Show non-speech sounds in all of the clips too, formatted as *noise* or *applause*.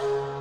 Mi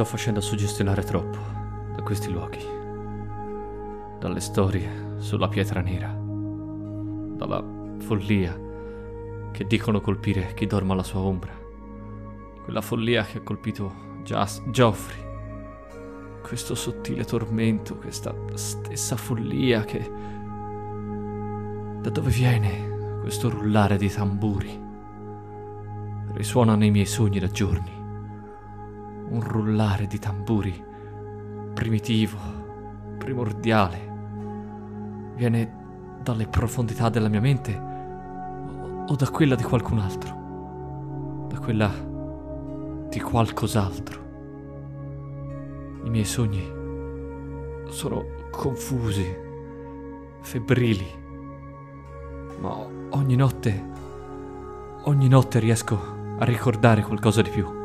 sto facendo suggestionare troppo da questi luoghi, dalle storie sulla pietra nera, dalla follia che dicono colpire chi dorme alla sua ombra, quella follia che ha colpito Jas- Geoffrey, questo sottile tormento, questa stessa follia che... Da dove viene questo rullare di tamburi? Risuona nei miei sogni da giorni un rullare di tamburi primitivo, primordiale. Viene dalle profondità della mia mente o, da quella di qualcun altro, da quella di qualcos'altro. I miei sogni sono confusi, febbrili, ma ogni notte, ogni notte riesco a ricordare qualcosa di più.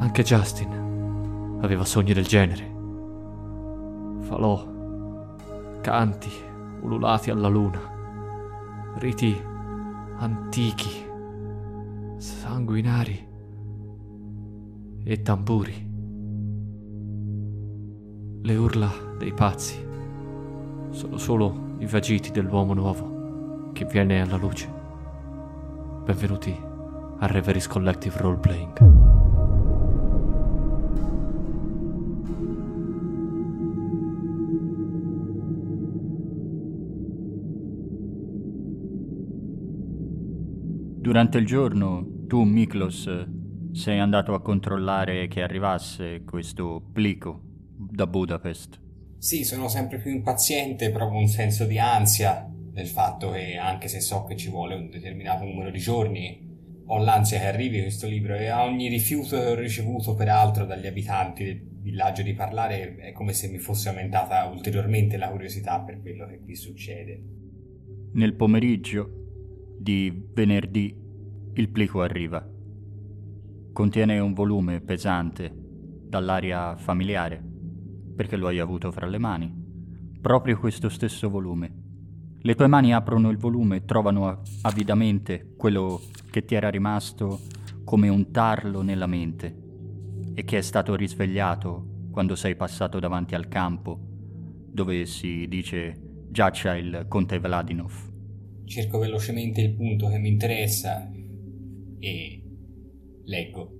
Anche Justin aveva sogni del genere. Falò, canti ululati alla luna, riti antichi, sanguinari e tamburi. Le urla dei pazzi sono solo i vagiti dell'uomo nuovo che viene alla luce. Benvenuti a Reveries Collective Roleplaying. Durante il giorno tu, Miklos, sei andato a controllare che arrivasse questo plico da Budapest. Sì, sono sempre più impaziente, provo un senso di ansia del fatto che anche se so che ci vuole un determinato numero di giorni, ho l'ansia che arrivi questo libro e a ogni rifiuto che ho ricevuto peraltro dagli abitanti del villaggio di parlare è come se mi fosse aumentata ulteriormente la curiosità per quello che qui succede. Nel pomeriggio di venerdì il plico arriva. Contiene un volume pesante dall'aria familiare, perché lo hai avuto fra le mani. Proprio questo stesso volume. Le tue mani aprono il volume e trovano avidamente quello che ti era rimasto come un tarlo nella mente e che è stato risvegliato quando sei passato davanti al campo dove si dice giaccia il conte Vladinov cerco velocemente il punto che mi interessa e leggo.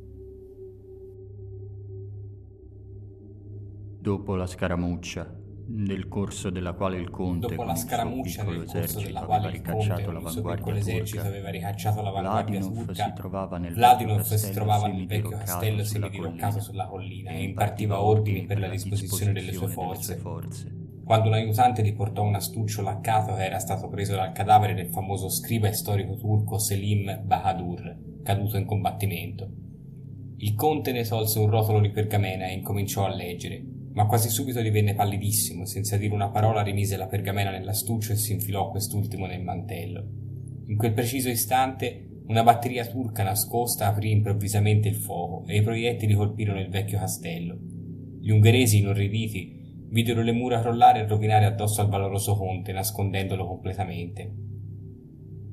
Dopo la scaramuccia, nel corso della quale il conte Dopo la scaramuccia nel corso della quale il conte con il suo piccolo esercito aveva ricacciato l'avanguardia turca, si trovava nel Vladimir si trovava nel vecchio castello semidiroccato sulla collina e impartiva ordini per la disposizione delle sue forze quando un aiutante gli portò un astuccio laccato che era stato preso dal cadavere del famoso scriba e storico turco Selim Bahadur, caduto in combattimento. Il conte ne tolse un rotolo di pergamena e incominciò a leggere, ma quasi subito divenne pallidissimo, senza dire una parola rimise la pergamena nell'astuccio e si infilò quest'ultimo nel mantello. In quel preciso istante una batteria turca nascosta aprì improvvisamente il fuoco e i proiettili colpirono il vecchio castello. Gli ungheresi, inorriditi, videro le mura crollare e rovinare addosso al valoroso conte, nascondendolo completamente.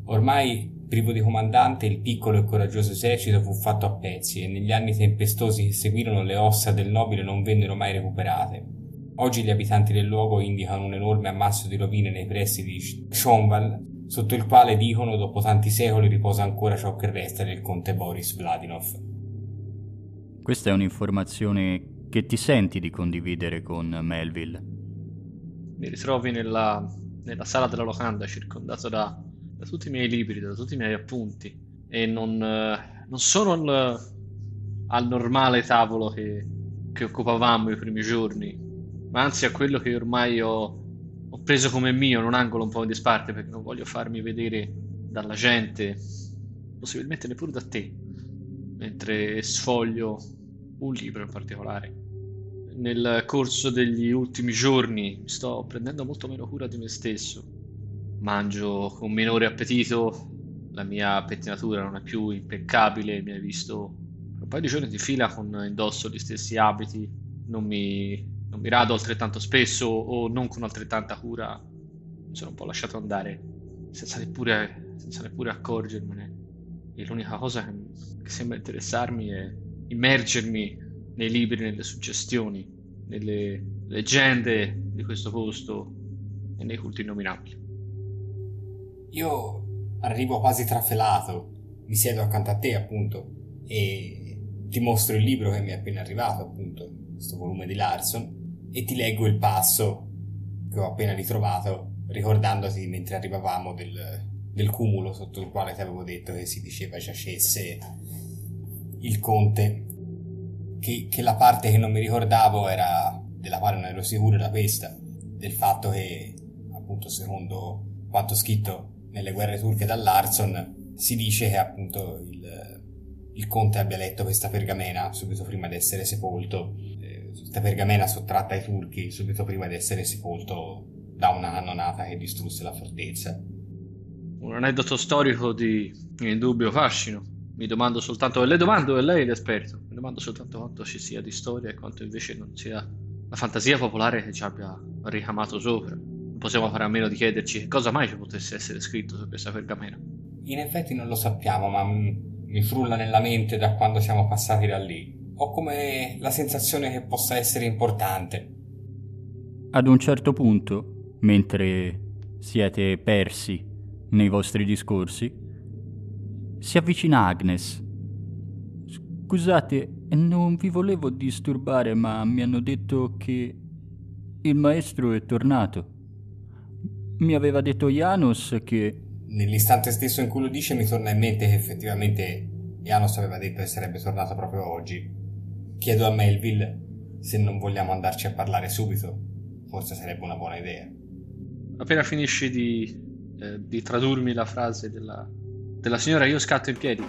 Ormai, privo di comandante, il piccolo e coraggioso esercito fu fatto a pezzi e negli anni tempestosi che seguirono le ossa del nobile non vennero mai recuperate. Oggi gli abitanti del luogo indicano un enorme ammasso di rovine nei pressi di Schonval, sotto il quale dicono dopo tanti secoli riposa ancora ciò che resta del conte Boris Vladinov. Questa è un'informazione che ti senti di condividere con Melville? Mi ritrovi nella, nella sala della locanda circondato da da tutti i miei libri, da tutti i miei appunti e non, eh, non sono al, al, normale tavolo che, che, occupavamo i primi giorni, ma anzi a quello che ormai ho, ho preso come mio in un angolo un po' in disparte perché non voglio farmi vedere dalla gente, possibilmente neppure da te, mentre sfoglio un libro in particolare. Nel corso degli ultimi giorni sto prendendo molto meno cura di me stesso mangio con minore appetito, la mia pettinatura non è più impeccabile, mi hai visto un paio di giorni di fila con indosso gli stessi abiti, non mi, non mi rado altrettanto spesso o non con altrettanta cura, mi sono un po' lasciato andare senza neppure, senza neppure accorgermene. E l'unica cosa che, che sembra interessarmi è immergermi nei libri, nelle suggestioni, nelle leggende di questo posto e nei culti innominabili. Io arrivo quasi trafelato, mi siedo accanto a te appunto e ti mostro il libro che mi è appena arrivato appunto, questo volume di Larson, e ti leggo il passo che ho appena ritrovato ricordandoti mentre arrivavamo del, del cumulo sotto il quale ti avevo detto che si diceva giacesse il conte che, che, la parte che non mi ricordavo era della quale non ero sicuro era questa del fatto che appunto secondo quanto scritto nelle guerre turche dall'Arson, si dice che appunto il, il conte abbia letto questa pergamena subito prima di essere sepolto, eh, questa pergamena sottratta ai turchi subito prima di essere sepolto da una cannonata che distrusse la fortezza. Un aneddoto storico di indubbio fascino. Mi domando soltanto, e le domando, e lei è l'esperto, mi domando soltanto quanto ci sia di storia e quanto invece non sia la fantasia popolare che ci abbia ricamato sopra possiamo fare a meno di chiederci che cosa mai ci potesse essere scritto su questa pergamena. In effetti non lo sappiamo, ma mi frulla nella mente da quando siamo passati da lì. Ho come la sensazione che possa essere importante. Ad un certo punto, mentre siete persi nei vostri discorsi, si avvicina Agnes. Scusate, non vi volevo disturbare, ma mi hanno detto che il maestro è tornato. Mi aveva detto Janus che... Nell'istante stesso in cui lo dice mi torna in mente che effettivamente Janus aveva detto che sarebbe tornato proprio oggi. Chiedo a Melville se non vogliamo andarci a parlare subito. Forse sarebbe una buona idea. Appena finisci di, eh, di tradurmi la frase della, della signora, io scatto in piedi.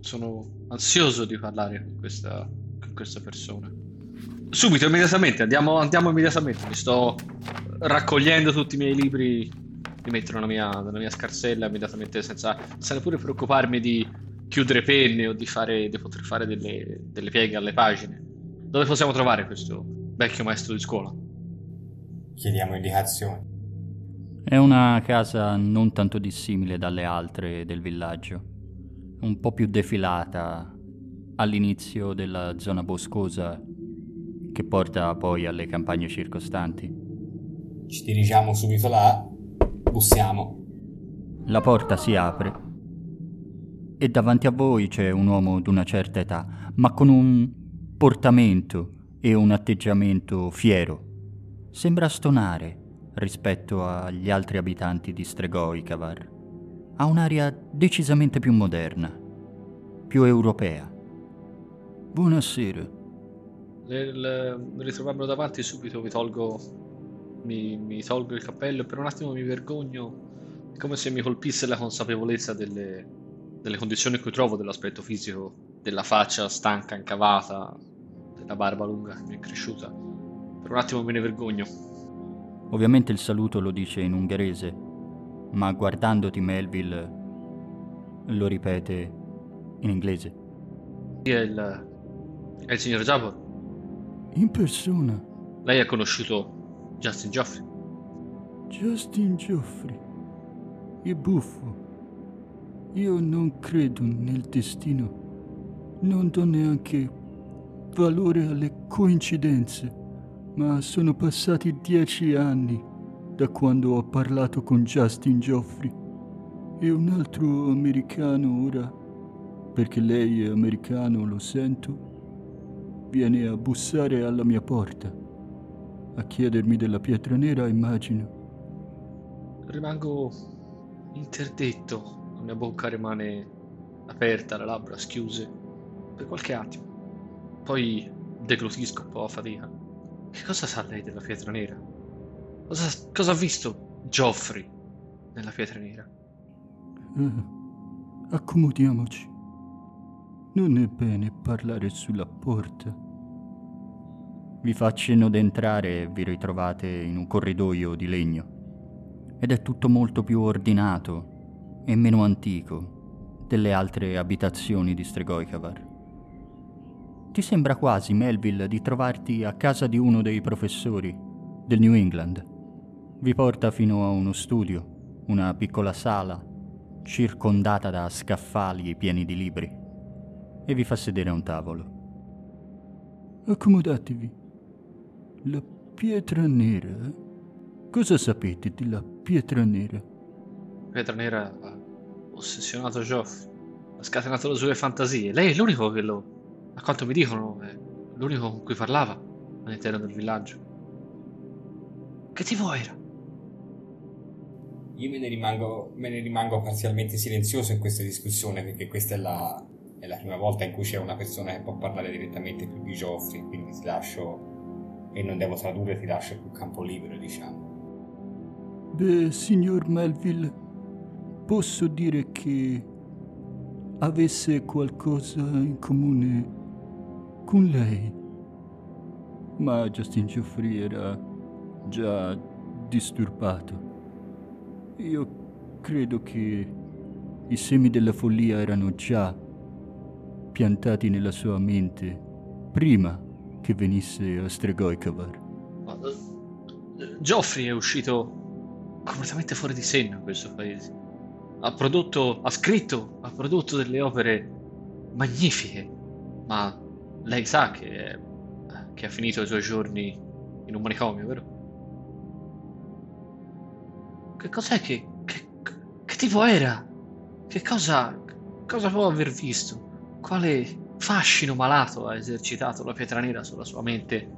Sono ansioso di parlare con questa, con questa persona. Subito, immediatamente, andiamo, andiamo immediatamente. Mi sto raccogliendo tutti i miei libri, li metto nella mia, nella mia scarsella immediatamente senza, senza neppure preoccuparmi di chiudere penne o di, fare, di poter fare delle, delle pieghe alle pagine. Dove possiamo trovare questo vecchio maestro di scuola? Chiediamo indicazioni. È una casa non tanto dissimile dalle altre del villaggio, un po' più defilata all'inizio della zona boscosa che porta poi alle campagne circostanti. Ci dirigiamo subito là, bussiamo. La porta si apre e davanti a voi c'è un uomo d'una certa età, ma con un portamento e un atteggiamento fiero. Sembra stonare rispetto agli altri abitanti di Stregoicavar. Ha un'aria decisamente più moderna, più europea. Buonasera. Nel ritrovarlo davanti subito mi tolgo mi, mi tolgo il cappello e per un attimo mi vergogno, è come se mi colpisse la consapevolezza delle, delle condizioni in cui trovo, dell'aspetto fisico, della faccia stanca, incavata, della barba lunga che mi è cresciuta. Per un attimo me ne vergogno. Ovviamente il saluto lo dice in ungherese, ma guardandoti Melville lo ripete in inglese. È il, è il signor Jabor? In persona. Lei ha conosciuto Justin Geoffrey. Justin Geoffrey. È buffo. Io non credo nel destino. Non do neanche valore alle coincidenze. Ma sono passati dieci anni da quando ho parlato con Justin Geoffrey. E un altro americano ora, perché lei è americano, lo sento, viene a bussare alla mia porta a chiedermi della pietra nera, immagino. Rimango interdetto, la mia bocca rimane aperta, le labbra schiuse per qualche attimo. Poi deglutisco un po' a fatica. Che cosa sa lei della pietra nera? Cosa, cosa ha visto Geoffrey nella pietra nera? Eh, accomodiamoci. Non è bene parlare sulla porta. Vi fa cenno d'entrare e vi ritrovate in un corridoio di legno. Ed è tutto molto più ordinato e meno antico delle altre abitazioni di Stregoicavar. Ti sembra quasi, Melville, di trovarti a casa di uno dei professori del New England. Vi porta fino a uno studio, una piccola sala, circondata da scaffali pieni di libri, e vi fa sedere a un tavolo. Accomodatevi. La pietra nera? Cosa sapete della pietra nera? Pietra nera ha ossessionato Geoff, ha scatenato le sue fantasie. Lei è l'unico che lo a quanto mi dicono, è l'unico con cui parlava all'interno del villaggio. Che tipo era? Io me ne rimango, me ne rimango parzialmente silenzioso in questa discussione perché questa è la, è la prima volta in cui c'è una persona che può parlare direttamente più di Geoffrey, quindi ti lascio, e non devo tradurre, ti lascio più campo libero, diciamo. Beh, signor Melville, posso dire che avesse qualcosa in comune con lei. Ma Justin Geoffrey era già disturbato. Io credo che i semi della follia erano già piantati nella sua mente prima che venisse a Stregoicavar. Geoffrey è uscito completamente fuori di senno in questo paese. Ha prodotto, ha scritto, ha prodotto delle opere magnifiche, ma lei sa che, che ha finito i suoi giorni in un manicomio, vero? Che cos'è che, che, che tipo era? Che cosa, cosa può aver visto? Quale fascino malato ha esercitato la pietra nera sulla sua mente,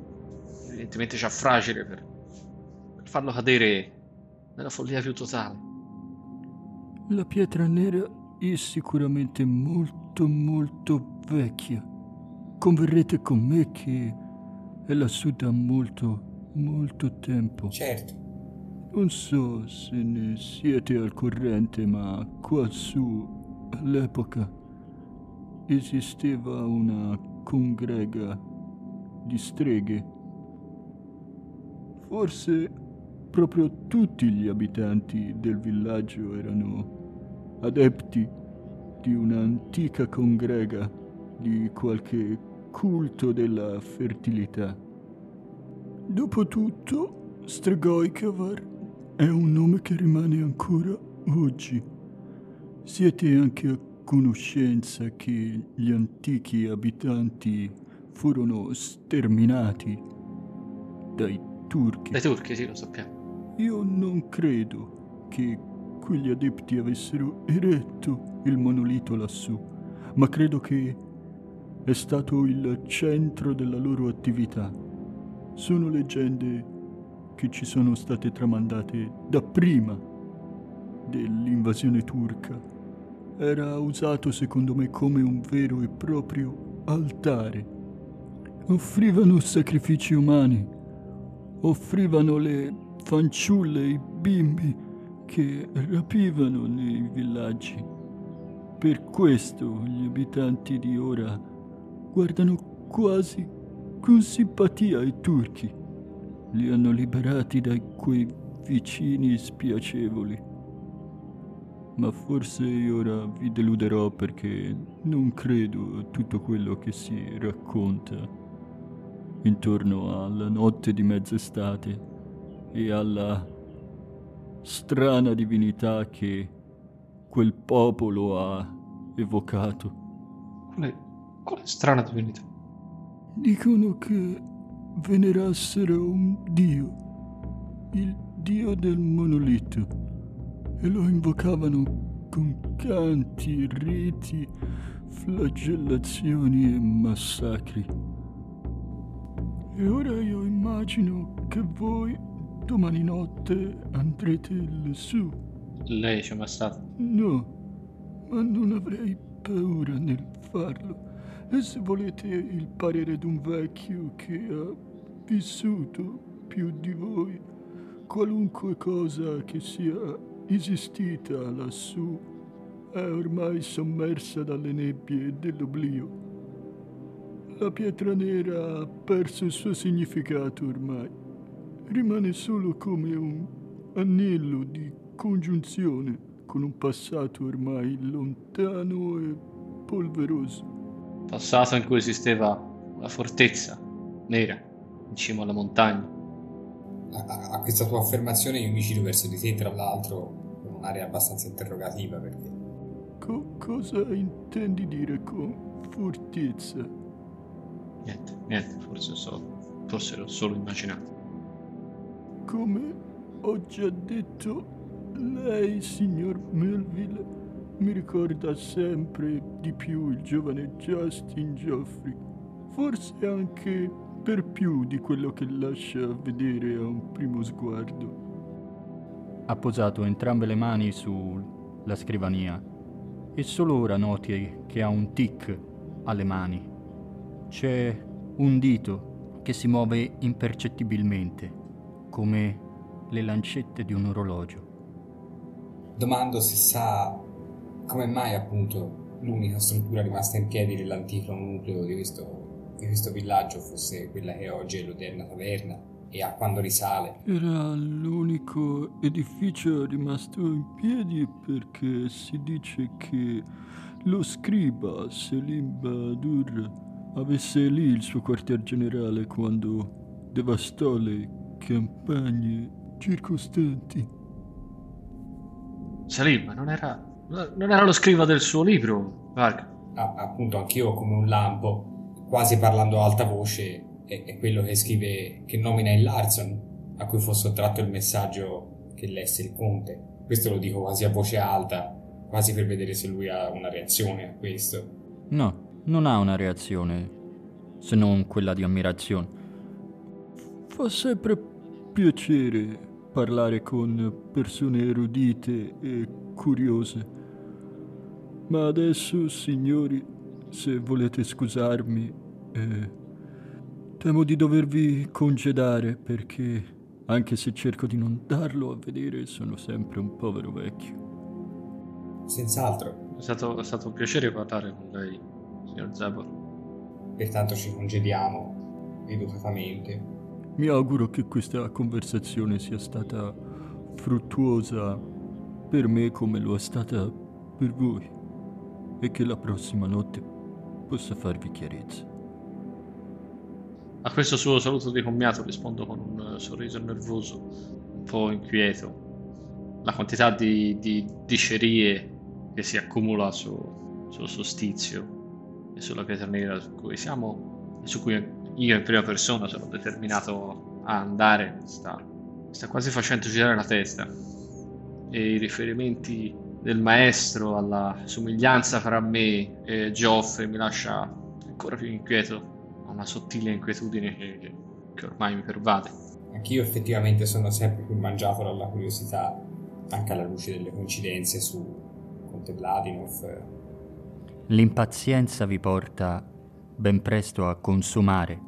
evidentemente già fragile, per, per farlo cadere nella follia più totale? La pietra nera è sicuramente molto molto vecchia converrete con me che è lassù da molto, molto tempo. Certo. Non so se ne siete al corrente, ma quassù all'epoca esisteva una congrega di streghe. Forse proprio tutti gli abitanti del villaggio erano adepti di un'antica congrega di qualche culto della fertilità. Dopotutto, Stregoikavar è un nome che rimane ancora oggi. Siete anche a conoscenza che gli antichi abitanti furono sterminati dai turchi. Dai turchi, sì, lo sappiamo. Io non credo che quegli adepti avessero eretto il monolito lassù, ma credo che è stato il centro della loro attività. Sono leggende che ci sono state tramandate da prima dell'invasione turca. Era usato secondo me come un vero e proprio altare. Offrivano sacrifici umani, offrivano le fanciulle e i bimbi che rapivano nei villaggi. Per questo gli abitanti di ora guardano quasi con simpatia i turchi. Li hanno liberati da quei vicini spiacevoli. Ma forse io ora vi deluderò perché non credo a tutto quello che si racconta intorno alla notte di mezz'estate e alla strana divinità che quel popolo ha evocato. Quale, quale strana divinità? Dicono che venerassero un dio, il dio del monolito, e lo invocavano con canti, riti, flagellazioni e massacri. E ora io immagino che voi domani notte andrete lassù. Lei c'è mai stato? No, ma non avrei paura nel farlo. E se volete il parere di un vecchio che ha vissuto più di voi, qualunque cosa che sia esistita lassù è ormai sommersa dalle nebbie dell'oblio. La pietra nera ha perso il suo significato ormai. Rimane solo come un anello di congiunzione con un passato ormai lontano e polveroso. Passato in cui esisteva una fortezza nera in cima alla montagna. A, a questa tua affermazione io mi giro verso di te, tra l'altro, con un'aria abbastanza interrogativa perché... Co- cosa intendi dire con fortezza? Niente, niente, forse, so, forse l'ho solo immaginato. Come ho già detto, lei, signor Melville, mi ricorda sempre di più il giovane Justin Geoffrey, forse anche per più di quello che lascia vedere a un primo sguardo. Ha posato entrambe le mani sulla scrivania e solo ora noti che ha un tic alle mani. C'è un dito che si muove impercettibilmente, come le lancette di un orologio domando se sa come mai appunto l'unica struttura rimasta in piedi dell'antico nucleo di questo, di questo villaggio fosse quella che oggi è l'odierna taverna e a quando risale. Era l'unico edificio rimasto in piedi perché si dice che lo scriba Selim Bahadur avesse lì il suo quartier generale quando devastò le campagne circostanti. Salim, non era, non era lo scriva del suo libro, Varg. Ah, appunto, anch'io come un lampo, quasi parlando a alta voce, è, è quello che scrive, che nomina il Larson, a cui fu sottratto il messaggio che lesse il conte. Questo lo dico quasi a voce alta, quasi per vedere se lui ha una reazione a questo. No, non ha una reazione, se non quella di ammirazione. Fa sempre piacere parlare con persone erudite e curiose. Ma adesso, signori, se volete scusarmi, eh, temo di dovervi congedare perché, anche se cerco di non darlo a vedere, sono sempre un povero vecchio. Senz'altro. È stato, è stato un piacere parlare con lei, signor Zabor. Pertanto ci congediamo educatamente mi auguro che questa conversazione sia stata fruttuosa per me come lo è stata per voi e che la prossima notte possa farvi chiarezza. A questo suo saluto di commiato rispondo con un sorriso nervoso, un po' inquieto. La quantità di, di dicerie che si accumula su, sul solstizio e sulla pietra nera su cui siamo e su cui io in prima persona sono determinato a andare, sta, sta quasi facendo girare la testa. E i riferimenti del maestro alla somiglianza fra me e Geoffrey mi lascia ancora più inquieto, a una sottile inquietudine che, che ormai mi pervade. Anch'io effettivamente sono sempre più mangiato dalla curiosità, anche alla luce delle coincidenze su Conte Vladinov. L'impazienza vi porta ben presto a consumare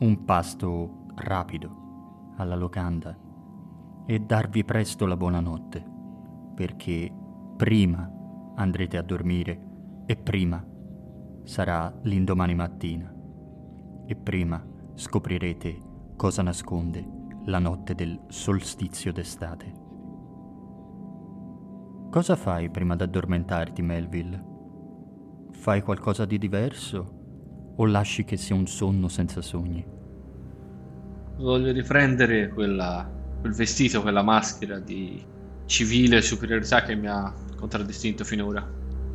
un pasto rapido alla locanda e darvi presto la buonanotte, perché prima andrete a dormire e prima sarà l'indomani mattina e prima scoprirete cosa nasconde la notte del solstizio d'estate. Cosa fai prima di addormentarti, Melville? Fai qualcosa di diverso? o lasci che sia un sonno senza sogni? Voglio riprendere quella, quel vestito, quella maschera di civile superiorità che mi ha contraddistinto finora.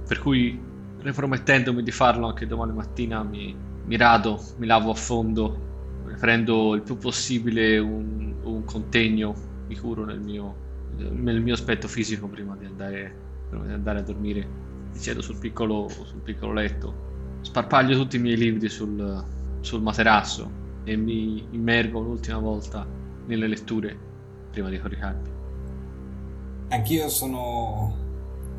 Per cui, ripromettendomi di farlo anche domani mattina, mi, mi rado, mi lavo a fondo, prendo il più possibile un, un contegno, mi curo nel mio, nel mio aspetto fisico prima di andare, prima di andare a dormire. Mi siedo sul piccolo, sul piccolo letto, sparpaglio tutti i miei libri sul, sul materasso e mi immergo un'ultima volta nelle letture prima di coricarmi. Anch'io sono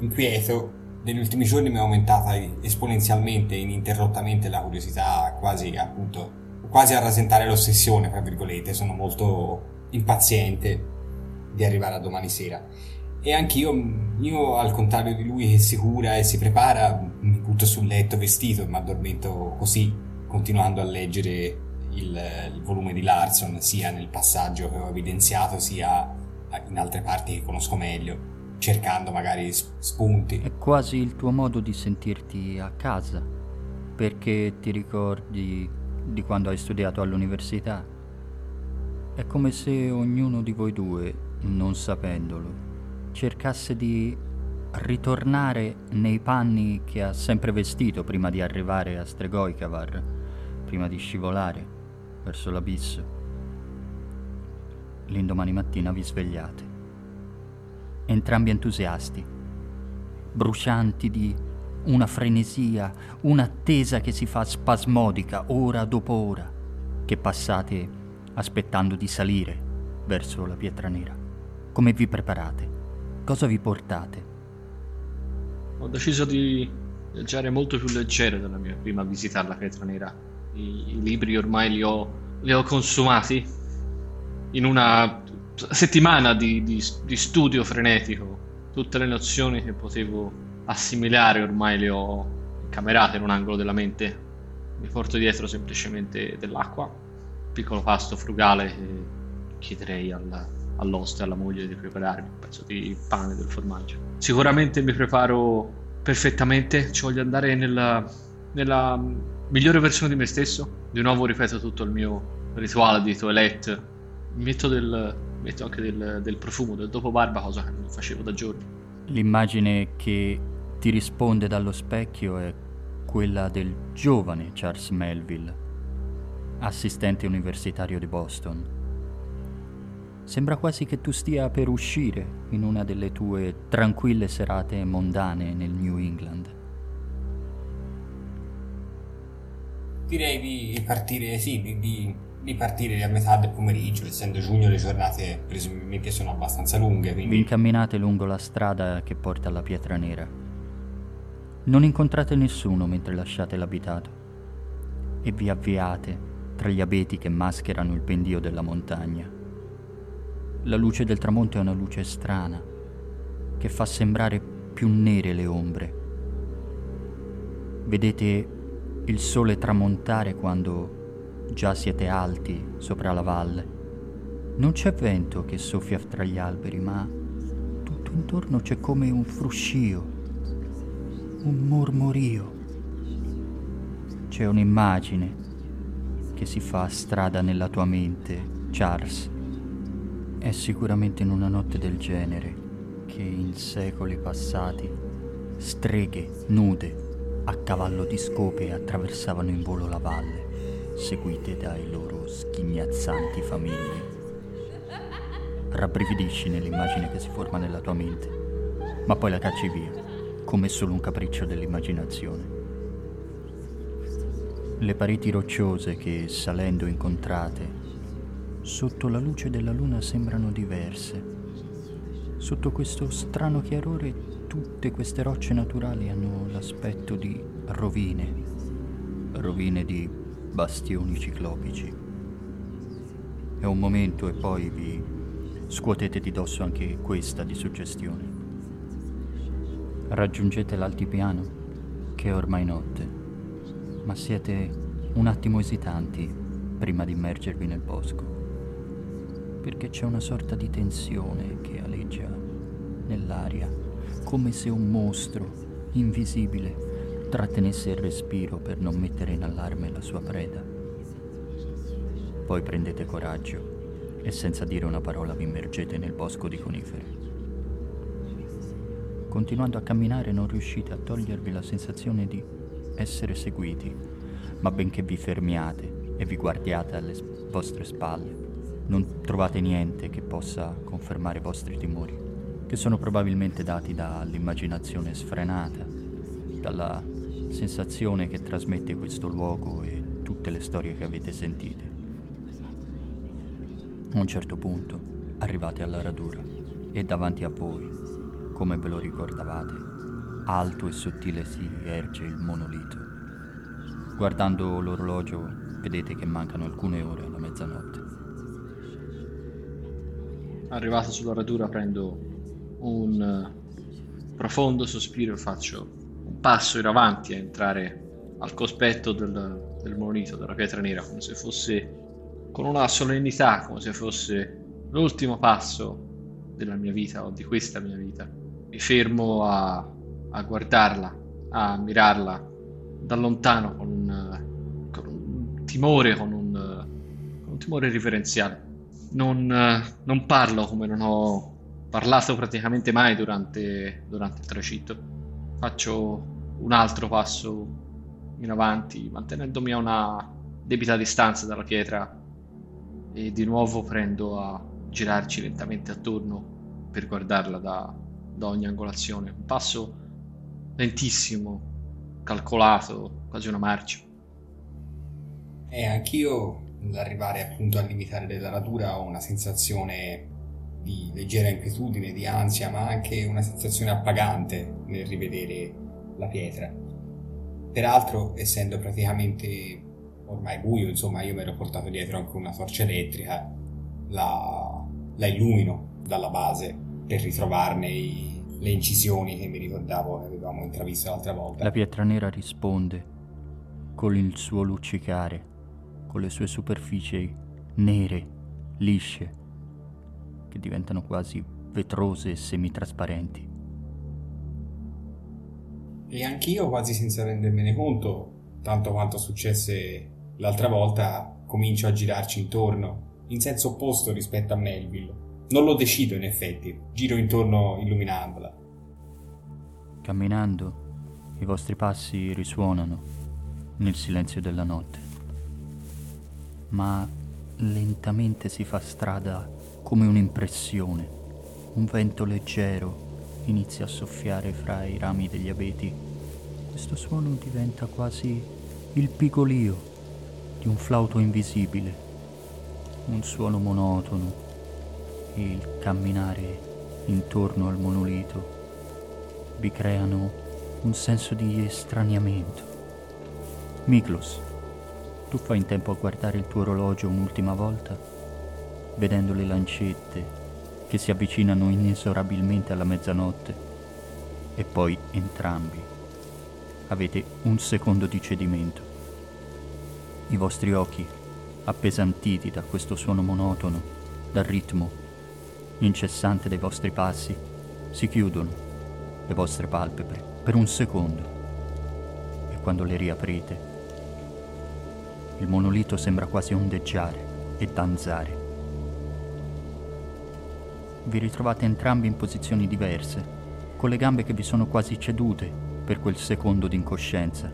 inquieto. Negli ultimi giorni mi è aumentata esponenzialmente, ininterrottamente la curiosità, quasi appunto, quasi a rasentare l'ossessione, tra virgolette. Sono molto impaziente di arrivare a domani sera. E anch'io, io al contrario di lui che si cura e si prepara, mi butto sul letto vestito e mi addormento così, continuando a leggere il, il volume di Larson, sia nel passaggio che ho evidenziato, sia in altre parti che conosco meglio cercando magari spunti. È quasi il tuo modo di sentirti a casa, perché ti ricordi di quando hai studiato all'università. È come se ognuno di voi due, non sapendolo, cercasse di ritornare nei panni che ha sempre vestito prima di arrivare a Stregoikavar, prima di scivolare verso l'abisso. L'indomani mattina vi svegliate entrambi entusiasti, brucianti di una frenesia, un'attesa che si fa spasmodica ora dopo ora, che passate aspettando di salire verso la pietra nera. Come vi preparate? Cosa vi portate? Ho deciso di viaggiare molto più leggero della mia prima visita alla pietra nera. I, i libri ormai li ho, li ho consumati in una settimana di, di, di, studio frenetico. Tutte le nozioni che potevo assimilare ormai le ho camerate in un angolo della mente. Mi porto dietro semplicemente dell'acqua, piccolo pasto frugale che chiederei alla, all'oste alla moglie di prepararmi, un pezzo di pane del formaggio. Sicuramente mi preparo perfettamente, ci voglio andare nella, nella migliore versione di me stesso. Di nuovo ripeto tutto il mio rituale di toilette, metto del, metto anche del, del profumo del dopo barba, cosa che non facevo da giorni. L'immagine che ti risponde dallo specchio è quella del giovane Charles Melville, assistente universitario di Boston. Sembra quasi che tu stia per uscire in una delle tue tranquille serate mondane nel New England. Direi di partire, sì, di, di di partire a metà del pomeriggio, essendo giugno le giornate presumibilmente sono abbastanza lunghe. Quindi... Vi incamminate lungo la strada che porta alla pietra nera. Non incontrate nessuno mentre lasciate l'abitato e vi avviate tra gli abeti che mascherano il pendio della montagna. La luce del tramonto è una luce strana che fa sembrare più nere le ombre. Vedete il sole tramontare quando Già siete alti sopra la valle. Non c'è vento che soffia tra gli alberi, ma tutto intorno c'è come un fruscio, un mormorio. C'è un'immagine che si fa strada nella tua mente, Charles. È sicuramente in una notte del genere che in secoli passati streghe nude a cavallo di scope attraversavano in volo la valle seguite dai loro schignazzanti famigli. Rabbrividisci nell'immagine che si forma nella tua mente, ma poi la cacci via, come solo un capriccio dell'immaginazione. Le pareti rocciose che, salendo incontrate, sotto la luce della luna sembrano diverse. Sotto questo strano chiarore tutte queste rocce naturali hanno l'aspetto di rovine, rovine di bastioni ciclopici. È un momento e poi vi scuotete di dosso anche questa di suggestione. Raggiungete l'altipiano, che è ormai notte, ma siete un attimo esitanti prima di immergervi nel bosco, perché c'è una sorta di tensione che aleggia nell'aria, come se un mostro invisibile trattenesse il respiro per non mettere in allarme la sua preda. Poi prendete coraggio e senza dire una parola vi immergete nel bosco di conifere. Continuando a camminare non riuscite a togliervi la sensazione di essere seguiti, ma benché vi fermiate e vi guardiate alle vostre spalle, non trovate niente che possa confermare i vostri timori, che sono probabilmente dati dall'immaginazione sfrenata, dalla sensazione che trasmette questo luogo e tutte le storie che avete sentite. A un certo punto arrivate alla radura E davanti a voi, come ve lo ricordavate, alto e sottile si erge il monolito. Guardando l'orologio vedete che mancano alcune ore alla mezzanotte. Arrivato sulla radura prendo un eh, profondo sospiro e faccio un passo in avanti a entrare al cospetto del, del monolito, della pietra nera, come se fosse con una solennità, come se fosse l'ultimo passo della mia vita o di questa mia vita. Mi fermo a, a guardarla, a ammirarla da lontano con un, con un timore, con un, con un, timore riverenziale. Non, non, parlo come non ho parlato praticamente mai durante, durante il tragitto. Faccio un altro passo in avanti, mantenendomi a una debita distanza dalla pietra e di nuovo prendo a girarci lentamente attorno per guardarla da, da ogni angolazione. Un passo lentissimo, calcolato, quasi una marcia. E anch'io, nell'arrivare appunto al limitare della natura, ho una sensazione di leggera inquietudine, di ansia, ma anche una sensazione appagante nel rivedere la pietra Peraltro, essendo praticamente ormai buio, insomma, io mi ero portato dietro anche una torcia elettrica, la, la illumino dalla base per ritrovarne i, le incisioni che mi ricordavo che avevamo intravisto l'altra volta. La pietra nera risponde con il suo luccicare, con le sue superfici nere, lisce, che diventano quasi vetrose e semitrasparenti. E anch'io, quasi senza rendermene conto, tanto quanto successe l'altra volta, comincio a girarci intorno, in senso opposto rispetto a Melville. Non lo decido in effetti, giro intorno illuminandola. Camminando, i vostri passi risuonano nel silenzio della notte. Ma lentamente si fa strada come un'impressione. Un vento leggero inizia a soffiare fra i rami degli abeti. Questo suono diventa quasi il pigolio di un flauto invisibile, un suono monotono e il camminare intorno al monolito vi creano un senso di estraniamento. Miklos, tu fai in tempo a guardare il tuo orologio un'ultima volta, vedendo le lancette che si avvicinano inesorabilmente alla mezzanotte e poi entrambi avete un secondo di cedimento. I vostri occhi, appesantiti da questo suono monotono, dal ritmo incessante dei vostri passi, si chiudono, le vostre palpebre, per un secondo. E quando le riaprite, il monolito sembra quasi ondeggiare e danzare vi ritrovate entrambi in posizioni diverse, con le gambe che vi sono quasi cedute per quel secondo di incoscienza.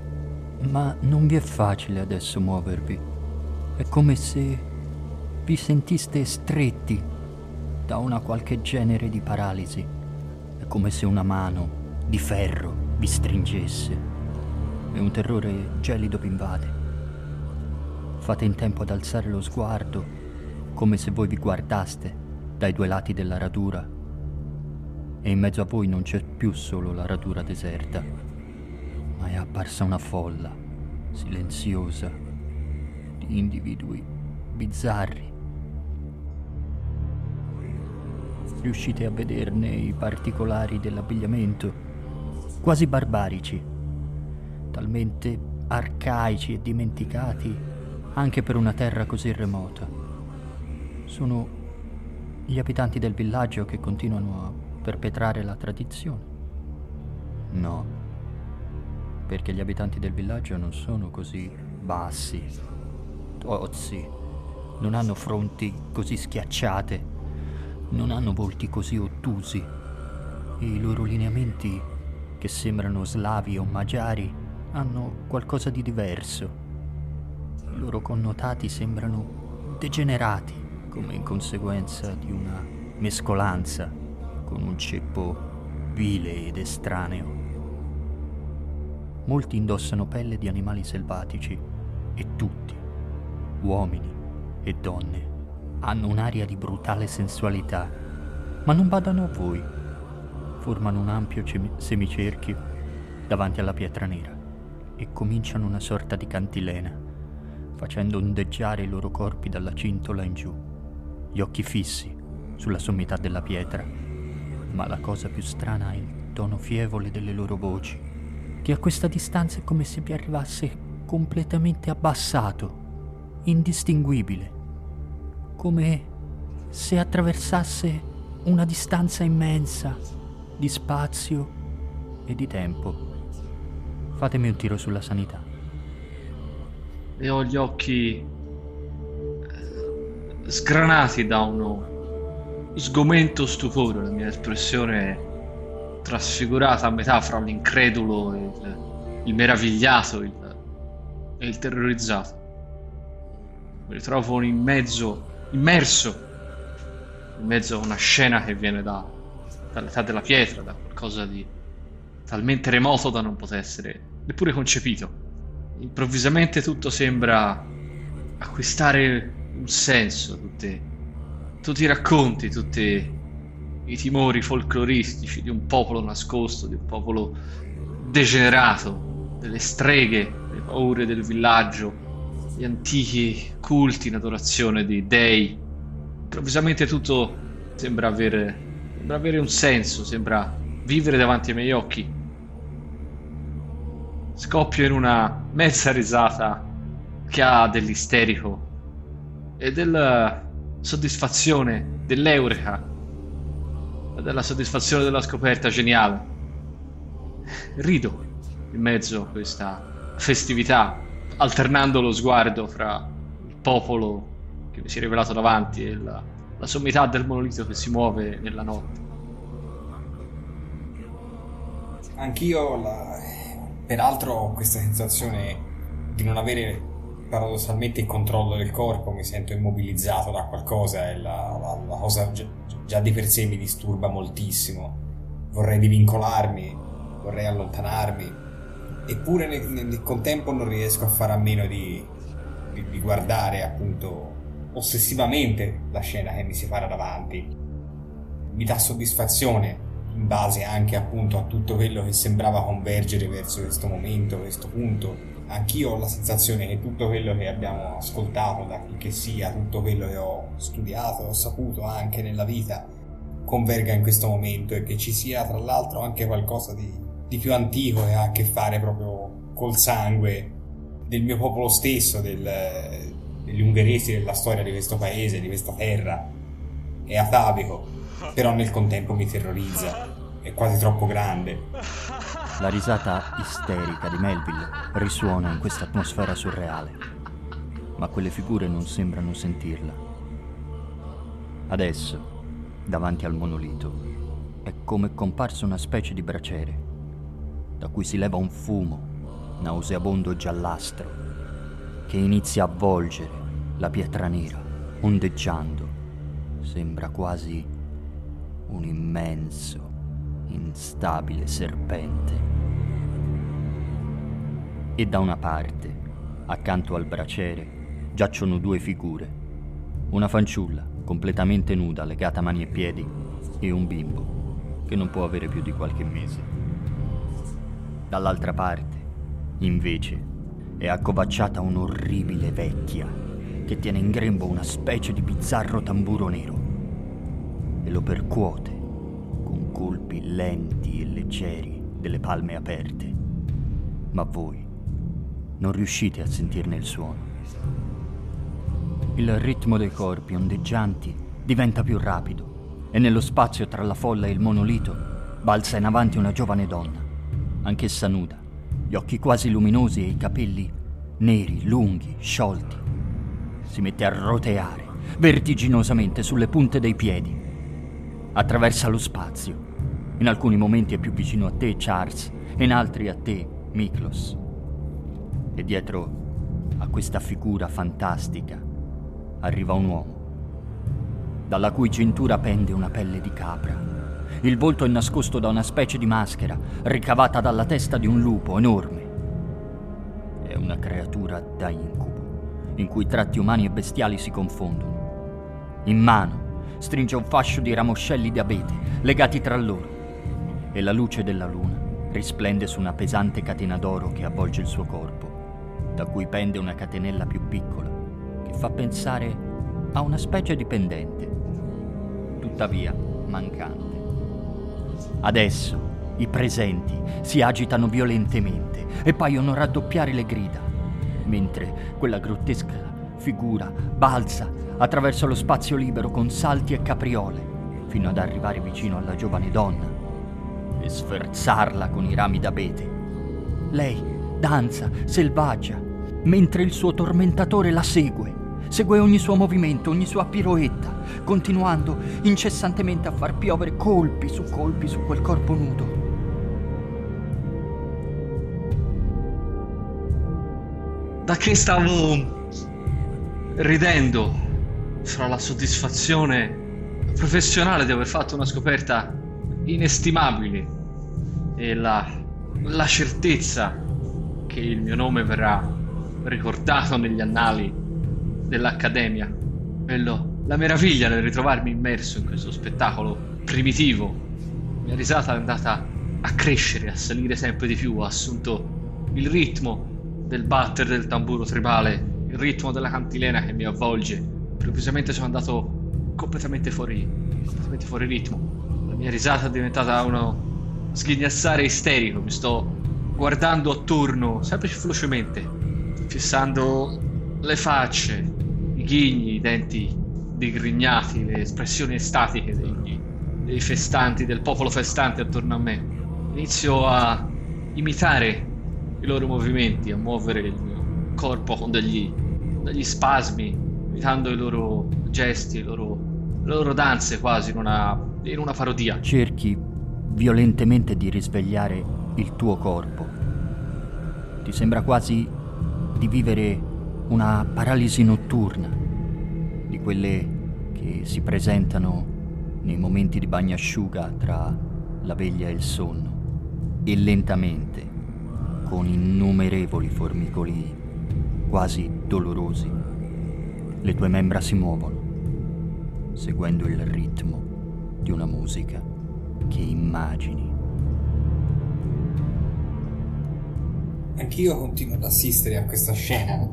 Ma non vi è facile adesso muovervi. È come se vi sentiste stretti da una qualche genere di paralisi. È come se una mano di ferro vi stringesse e un terrore gelido vi invade. Fate in tempo ad alzare lo sguardo come se voi vi guardaste dai due lati della radura e in mezzo a voi non c'è più solo la radura deserta, ma è apparsa una folla silenziosa di individui bizzarri. Riuscite a vederne i particolari dell'abbigliamento, quasi barbarici, talmente arcaici e dimenticati anche per una terra così remota. Sono gli abitanti del villaggio che continuano a perpetrare la tradizione? No, perché gli abitanti del villaggio non sono così bassi, tozzi, non hanno fronti così schiacciate, non hanno volti così ottusi i loro lineamenti, che sembrano slavi o magiari, hanno qualcosa di diverso. I loro connotati sembrano degenerati come in conseguenza di una mescolanza con un ceppo vile ed estraneo. Molti indossano pelle di animali selvatici e tutti, uomini e donne, hanno un'aria di brutale sensualità ma non badano a voi. Formano un ampio semicerchio davanti alla pietra nera e cominciano una sorta di cantilena, facendo ondeggiare i loro corpi dalla cintola in giù, gli occhi fissi sulla sommità della pietra. Ma la cosa più strana è il tono fievole delle loro voci, che a questa distanza è come se vi arrivasse completamente abbassato, indistinguibile, come se attraversasse una distanza immensa di spazio e di tempo. Fatemi un tiro sulla sanità. E ho gli occhi sgranati da uno sgomento stupore, la mia espressione trasfigurata a metà fra l'incredulo il, il meravigliato il, e il terrorizzato. Mi ritrovo in mezzo, immerso in mezzo a una scena che viene da, dall'età della pietra, da qualcosa di talmente remoto da non poter essere neppure concepito. Improvvisamente tutto sembra acquistare un senso, tutte, tutti i racconti, tutti i timori folcloristici di un popolo nascosto, di un popolo degenerato, delle streghe, le paure del villaggio, gli antichi culti in adorazione di dei. Improvvisamente tutto sembra avere, sembra avere un senso, sembra vivere davanti ai miei occhi. Scoppio in una mezza risata che ha dell'isterico e della soddisfazione, dell'eureka della soddisfazione della scoperta geniale. Rido in mezzo a questa festività, alternando lo sguardo fra il popolo che mi si è rivelato davanti e la, la sommità del monolito che si muove nella notte. Anch'io, la... peraltro, ho questa sensazione di non avere paradossalmente il controllo del corpo, mi sento immobilizzato da qualcosa e la, la, la cosa già di per sé mi disturba moltissimo. Vorrei divincolarmi, vorrei allontanarmi, eppure nel, nel contempo non riesco a fare a meno di, di, di guardare appunto ossessivamente la scena che mi si farà davanti. Mi dà soddisfazione in base anche appunto a tutto quello che sembrava convergere verso questo momento, questo punto. Anch'io ho la sensazione che tutto quello che abbiamo ascoltato, da chi che sia, tutto quello che ho studiato, ho saputo anche nella vita, converga in questo momento e che ci sia tra l'altro anche qualcosa di, di più antico che ha a che fare proprio col sangue del mio popolo stesso, del, degli ungheresi, della storia di questo paese, di questa terra. È atavico, però nel contempo mi terrorizza. È quasi troppo grande. La risata isterica di Melville risuona in questa atmosfera surreale, ma quelle figure non sembrano sentirla. Adesso, davanti al monolito, è come comparsa una specie di braciere, da cui si leva un fumo nauseabondo giallastro, che inizia a avvolgere la pietra nera, ondeggiando. Sembra quasi un immenso, instabile serpente. E da una parte, accanto al braciere, giacciono due figure. Una fanciulla, completamente nuda, legata mani e piedi, e un bimbo, che non può avere più di qualche mese. Dall'altra parte, invece, è accovacciata un'orribile vecchia che tiene in grembo una specie di bizzarro tamburo nero e lo percuote colpi lenti e leggeri delle palme aperte. Ma voi non riuscite a sentirne il suono. Il ritmo dei corpi ondeggianti diventa più rapido e nello spazio tra la folla e il monolito balza in avanti una giovane donna, anch'essa nuda, gli occhi quasi luminosi e i capelli neri, lunghi, sciolti si mette a roteare vertiginosamente sulle punte dei piedi. Attraversa lo spazio. In alcuni momenti è più vicino a te, Charles, e in altri a te, Miklos. E dietro a questa figura fantastica arriva un uomo, dalla cui cintura pende una pelle di capra. Il volto è nascosto da una specie di maschera ricavata dalla testa di un lupo enorme. È una creatura da incubo in cui tratti umani e bestiali si confondono. In mano stringe un fascio di ramoscelli di abete legati tra loro e la luce della luna risplende su una pesante catena d'oro che avvolge il suo corpo, da cui pende una catenella più piccola che fa pensare a una specie di pendente, tuttavia mancante. Adesso i presenti si agitano violentemente e paiono raddoppiare le grida, mentre quella grottesca figura balza attraverso lo spazio libero con salti e capriole fino ad arrivare vicino alla giovane donna e sferzarla con i rami d'abete. Lei danza selvaggia mentre il suo tormentatore la segue. Segue ogni suo movimento, ogni sua piroetta, continuando incessantemente a far piovere colpi su colpi su quel corpo nudo. Da che stavo ridendo fra la soddisfazione professionale di aver fatto una scoperta inestimabile e la, la certezza che il mio nome verrà ricordato negli annali dell'Accademia. Quello, la meraviglia nel ritrovarmi immerso in questo spettacolo primitivo. La mia risata è andata a crescere, a salire sempre di più, ha assunto il ritmo del batter del tamburo tribale il ritmo della cantilena che mi avvolge. Improvvisamente sono andato completamente fuori, completamente fuori ritmo. Mia risata è diventata uno sghignazzare isterico. Mi sto guardando attorno sempre più velocemente, fissando le facce, i ghigni, i denti digrignati, le espressioni estatiche degli, dei festanti, del popolo festante attorno a me. Inizio a imitare i loro movimenti, a muovere il mio corpo con degli, degli spasmi, imitando i loro gesti, le loro, le loro danze quasi in una, in una parodia. Cerchi violentemente di risvegliare il tuo corpo. Ti sembra quasi di vivere una paralisi notturna, di quelle che si presentano nei momenti di bagnasciuga tra la veglia e il sonno, e lentamente, con innumerevoli formicoli quasi dolorosi, le tue membra si muovono, seguendo il ritmo di una musica che immagini. Anch'io continuo ad assistere a questa scena,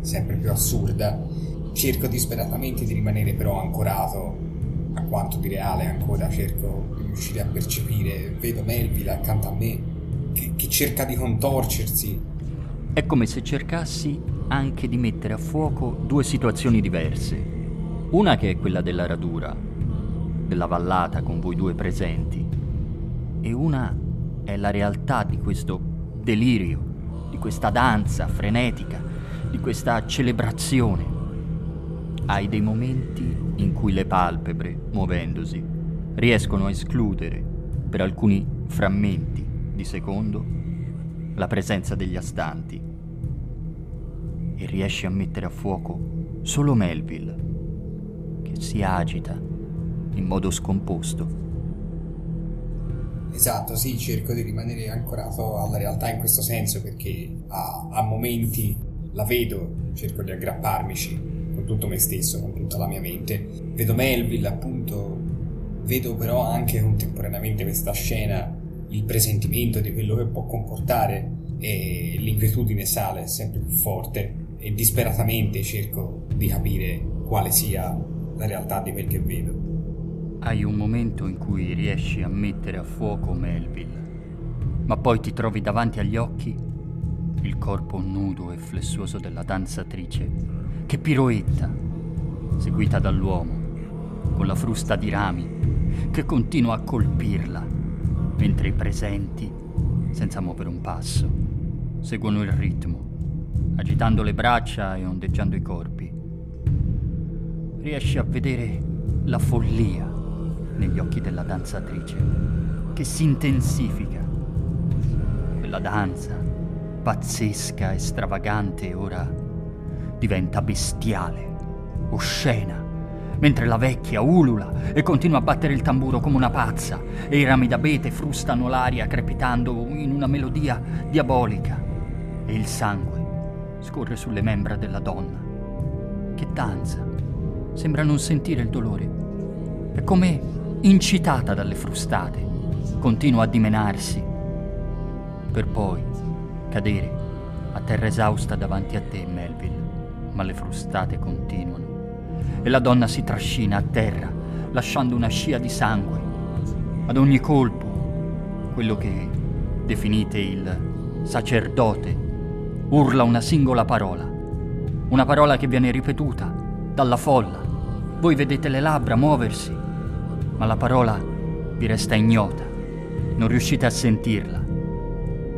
sempre più assurda. Cerco disperatamente di rimanere però ancorato a quanto di reale ancora cerco di riuscire a percepire. Vedo Melville accanto a me che, che cerca di contorcersi è come se cercassi anche di mettere a fuoco due situazioni diverse. Una che è quella della radura, della vallata con voi due presenti, e una è la realtà di questo delirio, di questa danza frenetica, di questa celebrazione. Hai dei momenti in cui le palpebre, muovendosi, riescono a escludere per alcuni frammenti di secondo la presenza degli astanti e riesci a mettere a fuoco solo Melville, che si agita in modo scomposto. Esatto, sì, cerco di rimanere ancorato alla realtà in questo senso perché a, a momenti la vedo, cerco di aggrapparmici con tutto me stesso, con tutta la mia mente. Vedo Melville, appunto, vedo però anche contemporaneamente questa scena il presentimento di quello che può comportare e l'inquietudine sale sempre più forte e disperatamente cerco di capire quale sia la realtà di quel che vedo. Hai un momento in cui riesci a mettere a fuoco Melville, ma poi ti trovi davanti agli occhi il corpo nudo e flessuoso della danzatrice che piroetta, seguita dall'uomo, con la frusta di rami, che continua a colpirla mentre i presenti, senza muovere un passo, seguono il ritmo, agitando le braccia e ondeggiando i corpi. Riesci a vedere la follia negli occhi della danzatrice, che si intensifica. Quella danza, pazzesca e stravagante, ora diventa bestiale, oscena mentre la vecchia ulula e continua a battere il tamburo come una pazza e i rami d'abete frustano l'aria crepitando in una melodia diabolica e il sangue scorre sulle membra della donna che danza, sembra non sentire il dolore È come incitata dalle frustate. Continua a dimenarsi, per poi cadere a terra esausta davanti a te, Melville. Ma le frustate continuano. E la donna si trascina a terra, lasciando una scia di sangue. Ad ogni colpo, quello che definite il sacerdote urla una singola parola. Una parola che viene ripetuta dalla folla. Voi vedete le labbra muoversi, ma la parola vi resta ignota. Non riuscite a sentirla.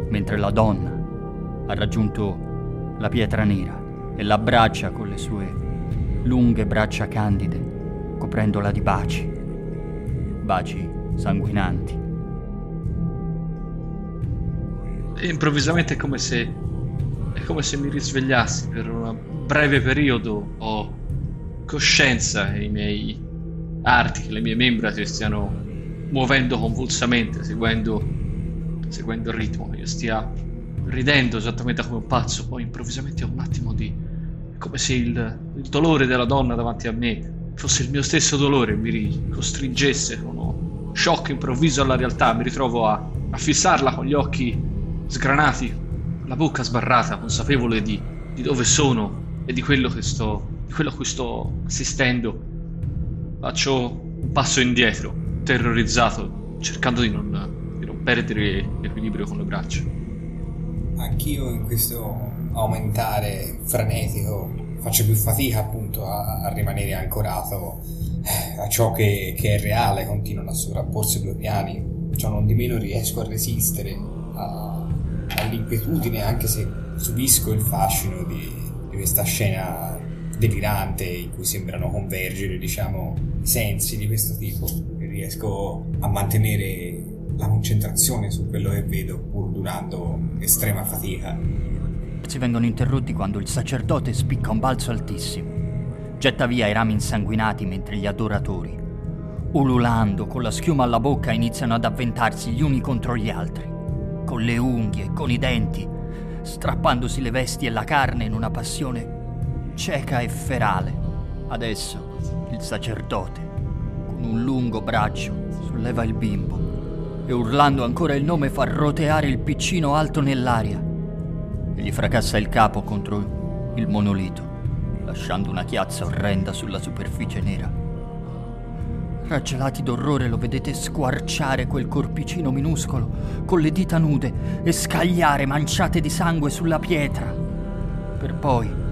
Mentre la donna ha raggiunto la pietra nera e l'abbraccia con le sue lunghe braccia candide, coprendola di baci, baci sanguinanti. E improvvisamente è come se è come se mi risvegliassi per un breve periodo ho coscienza e i miei arti, le mie membra si stiano muovendo convulsamente, seguendo, seguendo il ritmo, io stia ridendo esattamente come un pazzo, poi improvvisamente ho un attimo di... come se il, il dolore della donna davanti a me fosse il mio stesso dolore, mi costringesse con uno shock improvviso alla realtà, mi ritrovo a, a fissarla con gli occhi sgranati, la bocca sbarrata, consapevole di, di dove sono e di quello, che sto, di quello a cui sto assistendo. Faccio un passo indietro, terrorizzato, cercando di non, di non perdere l'equilibrio con le braccia. Anch'io in questo aumentare frenetico faccio più fatica appunto a, a rimanere ancorato eh, a ciò che, che, è reale, continuano a sovrapporsi due piani, ciò non di meno riesco a resistere a, all'inquietudine anche se subisco il fascino di, di questa scena delirante in cui sembrano convergere diciamo sensi di questo tipo e riesco a mantenere la concentrazione su quello che vedo pur durando estrema fatica. Si vengono interrotti quando il sacerdote spicca un balzo altissimo. Getta via i rami insanguinati mentre gli adoratori, ululando con la schiuma alla bocca, iniziano ad avventarsi gli uni contro gli altri, con le unghie, con i denti, strappandosi le vesti e la carne in una passione cieca e ferale. Adesso il sacerdote, con un lungo braccio, solleva il bimbo e urlando ancora il nome fa roteare il piccino alto nell'aria e gli fracassa il capo contro il monolito, lasciando una chiazza orrenda sulla superficie nera. Raggelati d'orrore lo vedete squarciare quel corpicino minuscolo con le dita nude e scagliare manciate di sangue sulla pietra, per poi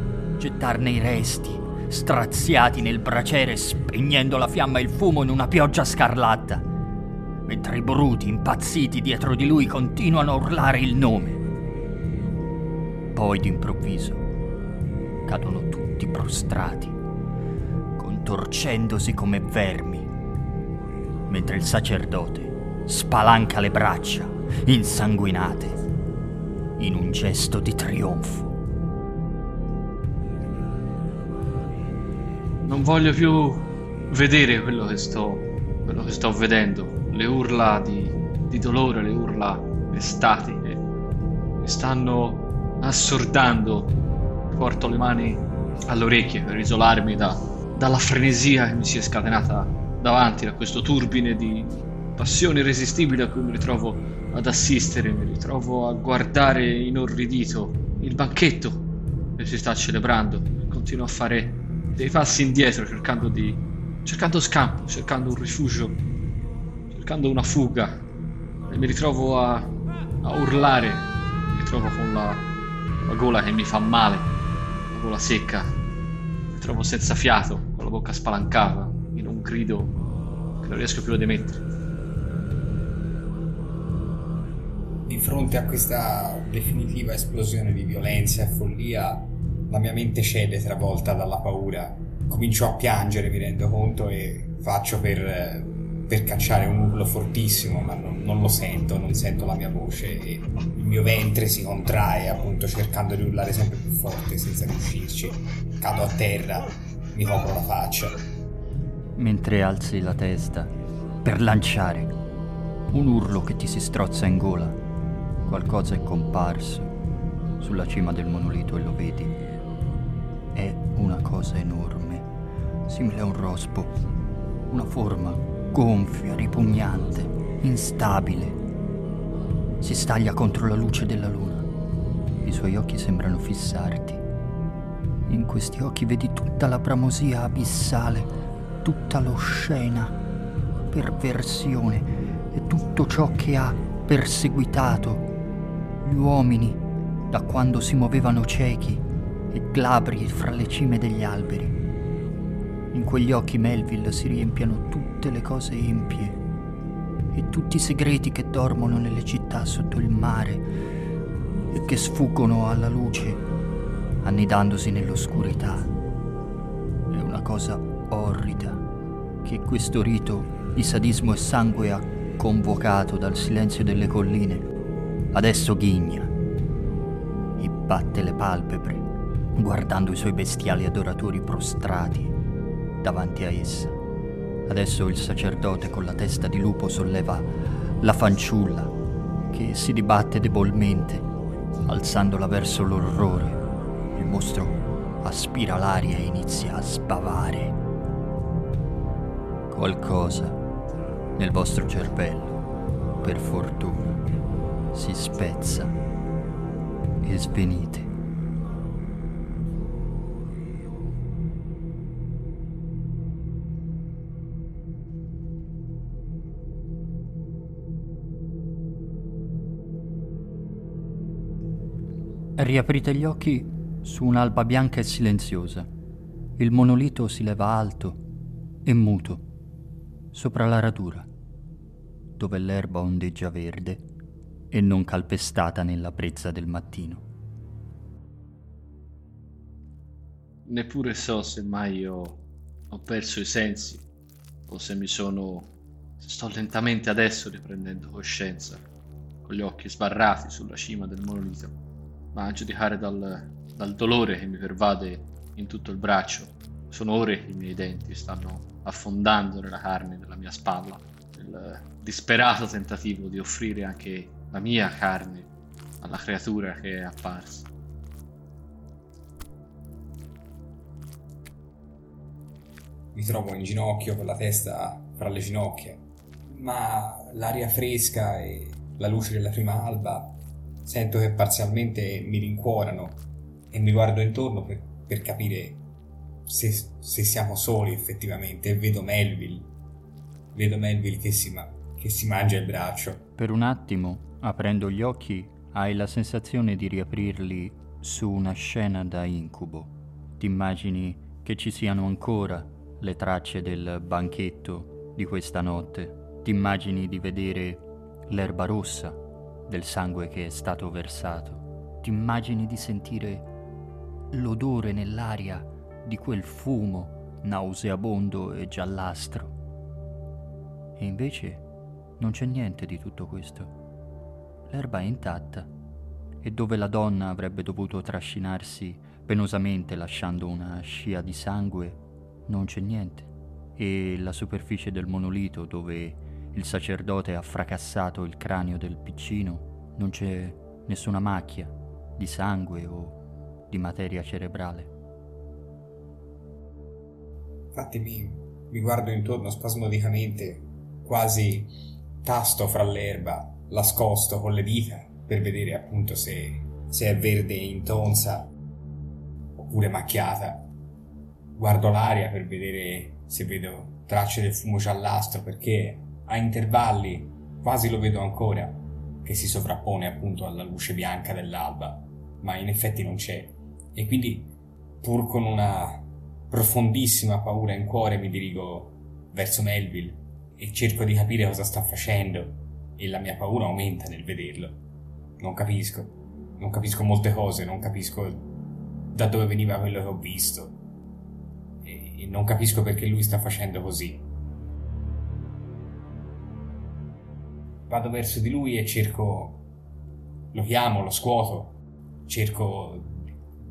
gettarne i resti, straziati nel braciere, spegnendo la fiamma e il fumo in una pioggia scarlatta mentre i bruti impazziti dietro di lui continuano a urlare il nome. Poi d'improvviso cadono tutti prostrati, contorcendosi come vermi, mentre il sacerdote spalanca le braccia, insanguinate, in un gesto di trionfo. Non voglio più vedere quello che sto, quello che sto vedendo le urla di, di dolore, le urla estatiche mi stanno assordando. Porto le mani alle orecchie per isolarmi da, dalla frenesia che mi si è scatenata davanti, da questo turbine di passione irresistibile a cui mi ritrovo ad assistere, mi ritrovo a guardare inorridito il banchetto che si sta celebrando. Continuo a fare dei passi indietro cercando di cercando scampo, cercando un rifugio cercando una fuga e mi ritrovo a, a urlare, mi ritrovo con la, la gola che mi fa male, la gola secca, mi trovo senza fiato, con la bocca spalancata, in un grido che non riesco più ad emettere. Di fronte a questa definitiva esplosione di violenza e follia, la mia mente cede travolta dalla paura. Comincio a piangere, mi rendo conto, e faccio per per cacciare un urlo fortissimo, ma non, non, lo sento, non sento la mia voce e il mio ventre si contrae appunto cercando di urlare sempre più forte senza riuscirci. Cado a terra, mi copro la faccia. Mentre alzi la testa per lanciare un urlo che ti si strozza in gola, qualcosa è comparso sulla cima del monolito e lo vedi. È una cosa enorme, simile a un rospo una forma gonfia, ripugnante, instabile. Si staglia contro la luce della luna. I suoi occhi sembrano fissarti. In questi occhi vedi tutta la bramosia abissale, tutta l'oscena perversione e tutto ciò che ha perseguitato gli uomini da quando si muovevano ciechi e glabri fra le cime degli alberi. In quegli occhi Melville si riempiano tutte le cose empie e tutti i segreti che dormono nelle città sotto il mare e che sfuggono alla luce, annidandosi nell'oscurità. È una cosa orrida che questo rito di sadismo e sangue ha convocato dal silenzio delle colline. Adesso ghigna e batte le palpebre guardando i suoi bestiali adoratori prostrati davanti a essa. Adesso il sacerdote con la testa di lupo solleva la fanciulla che si dibatte debolmente, alzandola verso l'orrore. Il mostro aspira l'aria e inizia a sbavare. Qualcosa nel vostro cervello, per fortuna, si spezza e svenite. Riaprite gli occhi su un'alba bianca e silenziosa. Il monolito si leva alto e muto sopra la radura, dove l'erba ondeggia verde e non calpestata nella brezza del mattino. Neppure so se mai io ho perso i sensi o se mi sono... sto lentamente adesso riprendendo coscienza, con gli occhi sbarrati sulla cima del monolito ma a giudicare dal, dal dolore che mi pervade in tutto il braccio, sono ore che i miei denti stanno affondando nella carne della mia spalla, nel disperato tentativo di offrire anche la mia carne alla creatura che è apparsa. Mi trovo in ginocchio con la testa fra le ginocchia, ma l'aria fresca e la luce della prima alba Sento che parzialmente mi rincuorano e mi guardo intorno per, per capire se, se, siamo soli effettivamente e vedo Melville. Vedo Melville che si, ma- che si mangia il braccio. Per un attimo, aprendo gli occhi, hai la sensazione di riaprirli su una scena da incubo. Ti immagini che ci siano ancora le tracce del banchetto di questa notte. Ti immagini di vedere l'erba rossa del sangue che è stato versato. Ti immagini di sentire l'odore nell'aria di quel fumo nauseabondo e giallastro. E invece non c'è niente di tutto questo. L'erba è intatta e dove la donna avrebbe dovuto trascinarsi penosamente lasciando una scia di sangue, non c'è niente. E la superficie del monolito dove il sacerdote ha fracassato il cranio del piccino, non c'è nessuna macchia di sangue o di materia cerebrale. Infatti mi, mi guardo intorno spasmodicamente, quasi tasto fra l'erba, nascosto con le dita per vedere appunto se, se è verde intonsa oppure macchiata. Guardo l'aria per vedere se vedo tracce del fumo giallastro perché a intervalli, quasi lo vedo ancora, che si sovrappone appunto alla luce bianca dell'alba, ma in effetti non c'è. E quindi, pur con una profondissima paura in cuore, mi dirigo verso Melville e cerco di capire cosa sta facendo e la mia paura aumenta nel vederlo. Non capisco, non capisco molte cose, non capisco da dove veniva quello che ho visto e non capisco perché lui sta facendo così. Vado verso di lui e cerco, lo chiamo, lo scuoto, cerco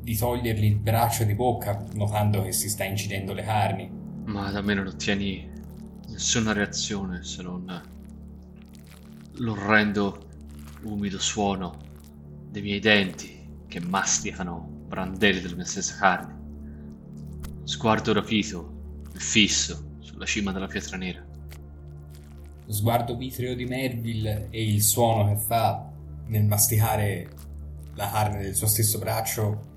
di togliergli il braccio di bocca notando che si sta incidendo le carni. Ma da me non ottieni nessuna reazione se non l'orrendo umido suono dei miei denti che masticano brandelli della mia stessa carne. Sguardo rapito e fisso su sulla cima della pietra nera. Lo sguardo vitreo di Merville e il suono che fa nel masticare la carne del suo stesso braccio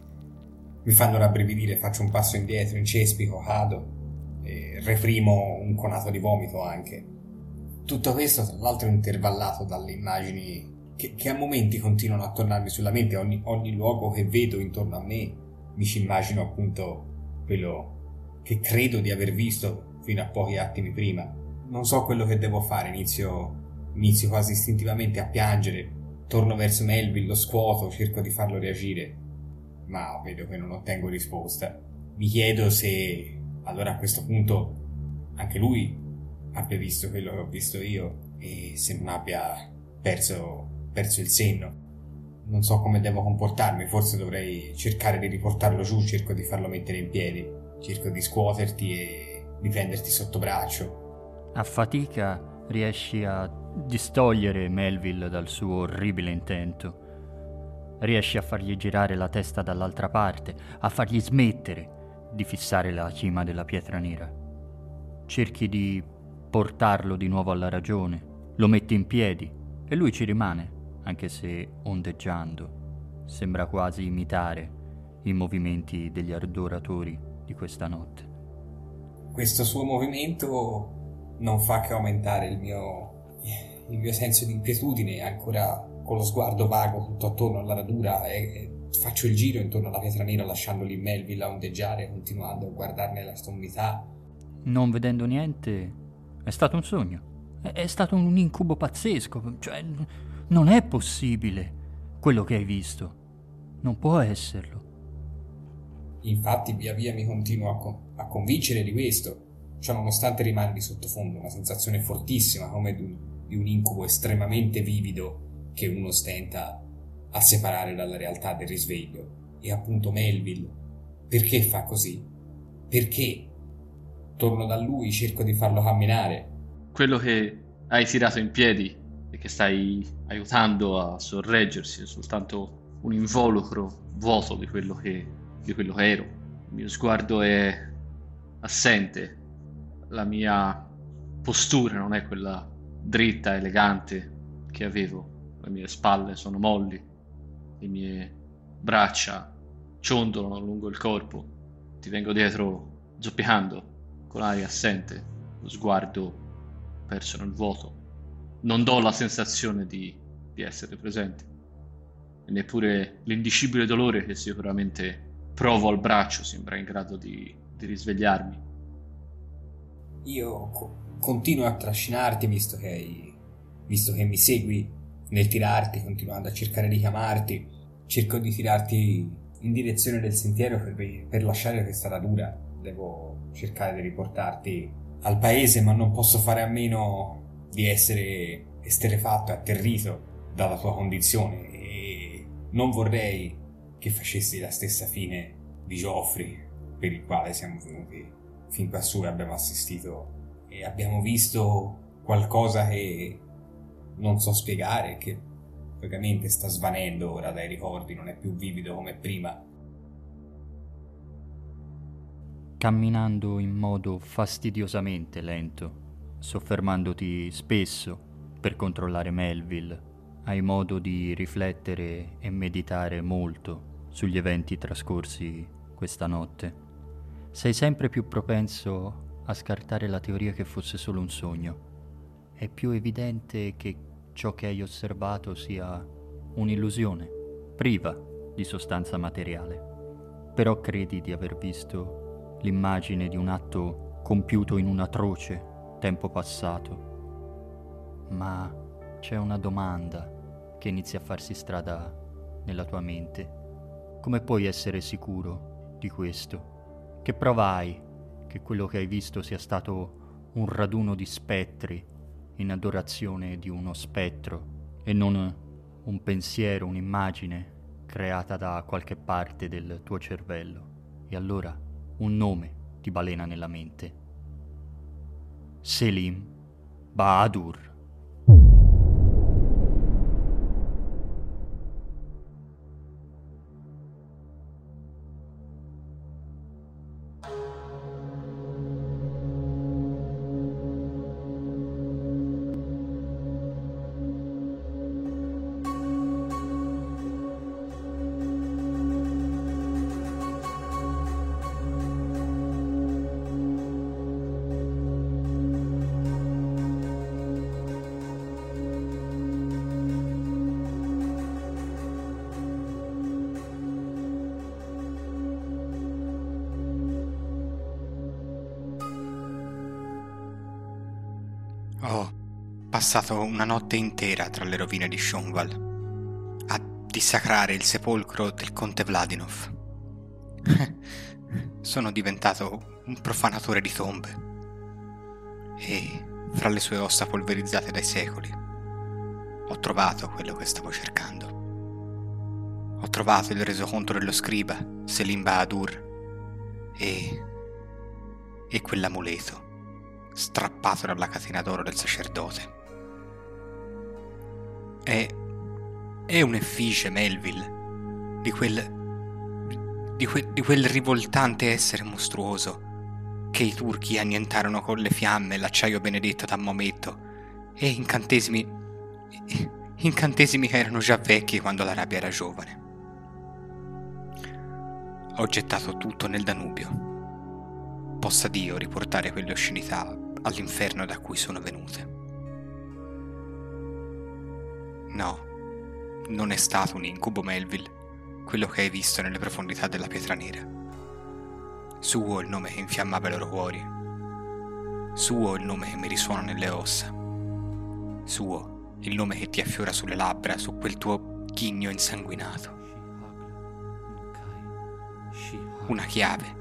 mi fanno rabbrividire, faccio un passo indietro, incespico, cado e reprimo un conato di vomito anche. Tutto questo, tra l'altro, è intervallato dalle immagini che, che, a momenti continuano a tornarmi sulla mente. Ogni, ogni luogo che vedo intorno a me mi ci immagino appunto quello che credo di aver visto fino a pochi attimi prima. Non so quello che devo fare, inizio, inizio quasi istintivamente a piangere, torno verso Melville, lo scuoto, cerco di farlo reagire ma vedo che non ottengo risposta. Mi chiedo se allora a questo punto anche lui abbia visto quello che ho visto io e se non abbia perso, perso il senno. Non so come devo comportarmi, forse dovrei cercare di riportarlo giù, cerco di farlo mettere in piedi, cerco di scuoterti e di prenderti sotto braccio. A fatica riesci a distogliere Melville dal suo orribile intento Riesci a fargli girare la testa dall'altra parte, a fargli smettere di fissare la cima della pietra nera. Cerchi di portarlo di nuovo alla ragione, lo metti in piedi e lui ci rimane, anche se ondeggiando. Sembra quasi imitare i movimenti degli adoratori di questa notte. Questo suo movimento non fa che aumentare il mio, il mio senso di inquietudine, ancora con lo sguardo vago tutto attorno alla radura e, e faccio il giro intorno alla pietra nera lasciando lì Melville a ondeggiare continuando a guardarne la sommità. Non vedendo niente, è stato un sogno. È, è stato un incubo pazzesco. Cioè, non è possibile quello che hai visto. Non può esserlo. Infatti, via via mi continuo a, con- a convincere di questo. Cioè, nonostante rimane di sottofondo una sensazione fortissima come di un, di un incubo estremamente vivido che uno stenta a separare dalla realtà del risveglio. E appunto Melville, perché fa così? Perché? Torno da lui, cerco di farlo camminare. Quello che hai tirato in piedi e che stai aiutando a sorreggersi è soltanto un involucro vuoto di quello che, di quello che ero. Il mio sguardo è assente, la mia postura non è quella dritta, elegante che avevo le mie spalle sono molli, le mie braccia ciondolano lungo il corpo, ti vengo dietro zoppicando, con aria assente, lo sguardo perso nel vuoto. Non do la sensazione di, di essere presente, e neppure l'indicibile dolore che sicuramente provo al braccio sembra in grado di, di risvegliarmi. Io co- continuo a trascinarti visto che, hai, visto che mi segui nel tirarti, continuando a cercare di chiamarti, cerco di tirarti in direzione del sentiero per, per lasciare questa radura. Devo cercare di riportarti al paese, ma non posso fare a meno di essere esterefatto e atterrito dalla tua condizione. E non vorrei che facessi la stessa fine di Geoffrey per il quale siamo venuti fin quassù abbiamo assistito e abbiamo visto qualcosa che non so spiegare, che vagamente sta svanendo ora dai ricordi, non è più vivido come prima. Camminando in modo fastidiosamente lento, soffermandoti spesso per controllare Melville, hai modo di riflettere e meditare molto sugli eventi trascorsi questa notte. Sei sempre più propenso a scartare la teoria che fosse solo un sogno. È più evidente che ciò che hai osservato sia un'illusione, priva di sostanza materiale. Però credi di aver visto l'immagine di un atto compiuto in un atroce tempo passato. Ma c'è una domanda che inizia a farsi strada nella tua mente. Come puoi essere sicuro di questo? Che prova hai che quello che hai visto sia stato un raduno di spettri in adorazione di uno spettro e non un pensiero, un'immagine creata da qualche parte del tuo cervello. E allora un nome ti balena nella mente. Selim Bahadur. Passato una notte intera tra le rovine di Shonval a dissacrare il sepolcro del conte Vladinov. *laughs* Sono diventato un profanatore di tombe e fra le sue ossa polverizzate dai secoli ho trovato quello che stavo cercando. Ho trovato il resoconto dello scriba, Selim Bahadur, e... e quell'amuleto strappato dalla catena d'oro del sacerdote. È, è un'effigie, Melville, di quel, di, que, di quel rivoltante essere mostruoso che i turchi annientarono con le fiamme l'acciaio benedetto da Maometto e incantesimi, incantesimi che erano già vecchi quando l'Arabia era giovane. Ho gettato tutto nel Danubio. Possa Dio riportare quelle oscenità all'inferno da cui sono venute. No, non è stato un incubo Melville, quello che hai visto nelle profondità della pietra nera. Suo il nome che infiammava i loro cuori. Suo il nome che mi risuona nelle ossa. Suo il nome che ti affiora sulle labbra, su quel tuo ghigno insanguinato. Una chiave.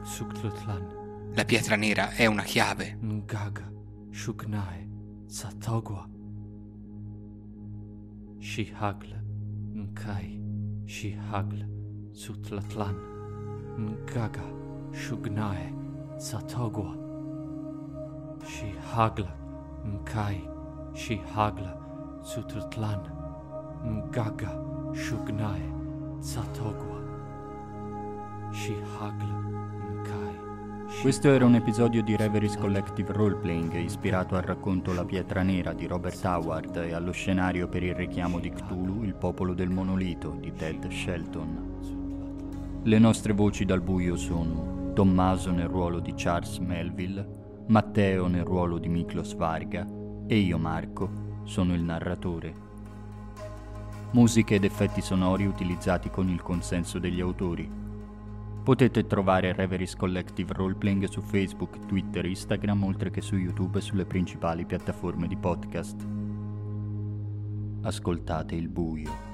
La pietra nera è una chiave. Shugnae Satogwa și haglă, în cai și haglă, Sutlatlan, în gaga, șugnae, satogua. Și haglă, în cai și haglă, Sutlatlan, în gaga, șugnae, satogua. Și haglă, questo era un episodio di Reveries Collective Roleplaying ispirato al racconto La pietra nera di Robert Howard e allo scenario per il richiamo di Cthulhu, il popolo del monolito di Ted Shelton. Le nostre voci dal buio sono Tommaso nel ruolo di Charles Melville, Matteo nel ruolo di Miklos Varga e io Marco sono il narratore. Musiche ed effetti sonori utilizzati con il consenso degli autori Potete trovare Reveries Collective Roleplaying su Facebook, Twitter Instagram, oltre che su YouTube e sulle principali piattaforme di podcast. Ascoltate il buio.